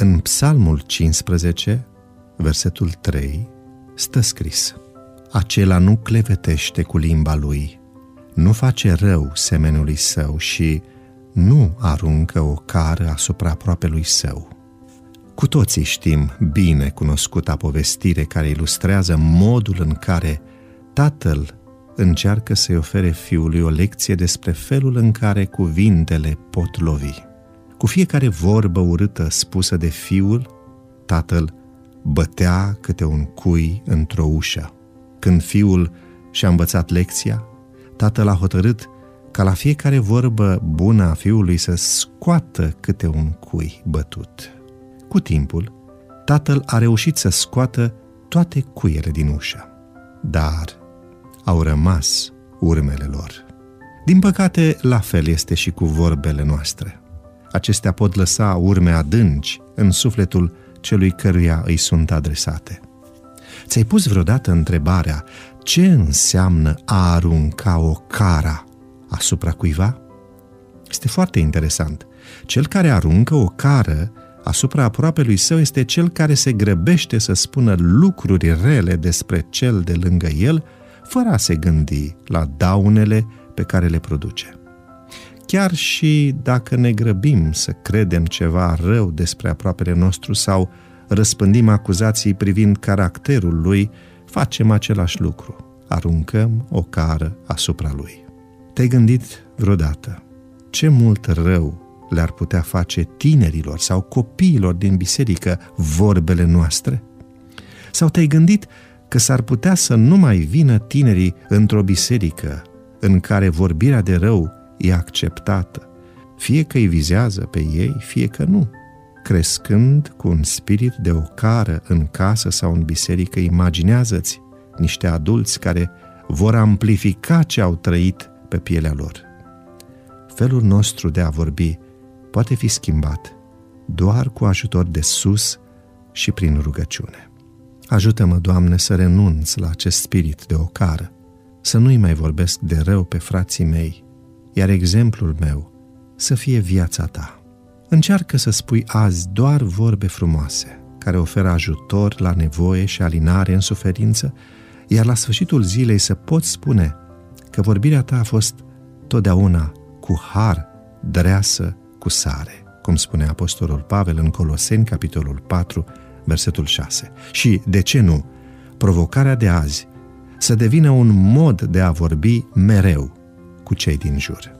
În Psalmul 15, versetul 3, stă scris Acela nu clevetește cu limba lui, nu face rău semenului său și nu aruncă o cară asupra aproapelui său. Cu toții știm bine cunoscuta povestire care ilustrează modul în care tatăl încearcă să-i ofere fiului o lecție despre felul în care cuvintele pot lovi. Cu fiecare vorbă urâtă spusă de fiul, tatăl bătea câte un cui într-o ușă. Când fiul și-a învățat lecția, tatăl a hotărât ca la fiecare vorbă bună a fiului să scoată câte un cui bătut. Cu timpul, tatăl a reușit să scoată toate cuiele din ușă, dar au rămas urmele lor. Din păcate, la fel este și cu vorbele noastre. Acestea pot lăsa urme adânci în sufletul celui căruia îi sunt adresate. Ți-ai pus vreodată întrebarea ce înseamnă a arunca o cara asupra cuiva? Este foarte interesant. Cel care aruncă o cară asupra aproapelui său este cel care se grăbește să spună lucruri rele despre cel de lângă el, fără a se gândi la daunele pe care le produce. Chiar și dacă ne grăbim să credem ceva rău despre aproapele nostru sau răspândim acuzații privind caracterul lui, facem același lucru. Aruncăm o cară asupra lui. Te-ai gândit vreodată ce mult rău le-ar putea face tinerilor sau copiilor din biserică vorbele noastre? Sau te-ai gândit că s-ar putea să nu mai vină tinerii într-o biserică în care vorbirea de rău e acceptată, fie că îi vizează pe ei, fie că nu. Crescând cu un spirit de ocară în casă sau în biserică, imaginează-ți niște adulți care vor amplifica ce au trăit pe pielea lor. Felul nostru de a vorbi poate fi schimbat doar cu ajutor de sus și prin rugăciune. Ajută-mă, Doamne, să renunț la acest spirit de ocară, să nu-i mai vorbesc de rău pe frații mei, iar exemplul meu să fie viața ta. Încearcă să spui azi doar vorbe frumoase, care oferă ajutor la nevoie și alinare în suferință, iar la sfârșitul zilei să poți spune că vorbirea ta a fost totdeauna cu har, dreasă, cu sare, cum spune Apostolul Pavel în Coloseni, capitolul 4, versetul 6. Și, de ce nu, provocarea de azi să devină un mod de a vorbi mereu cu cei din jur.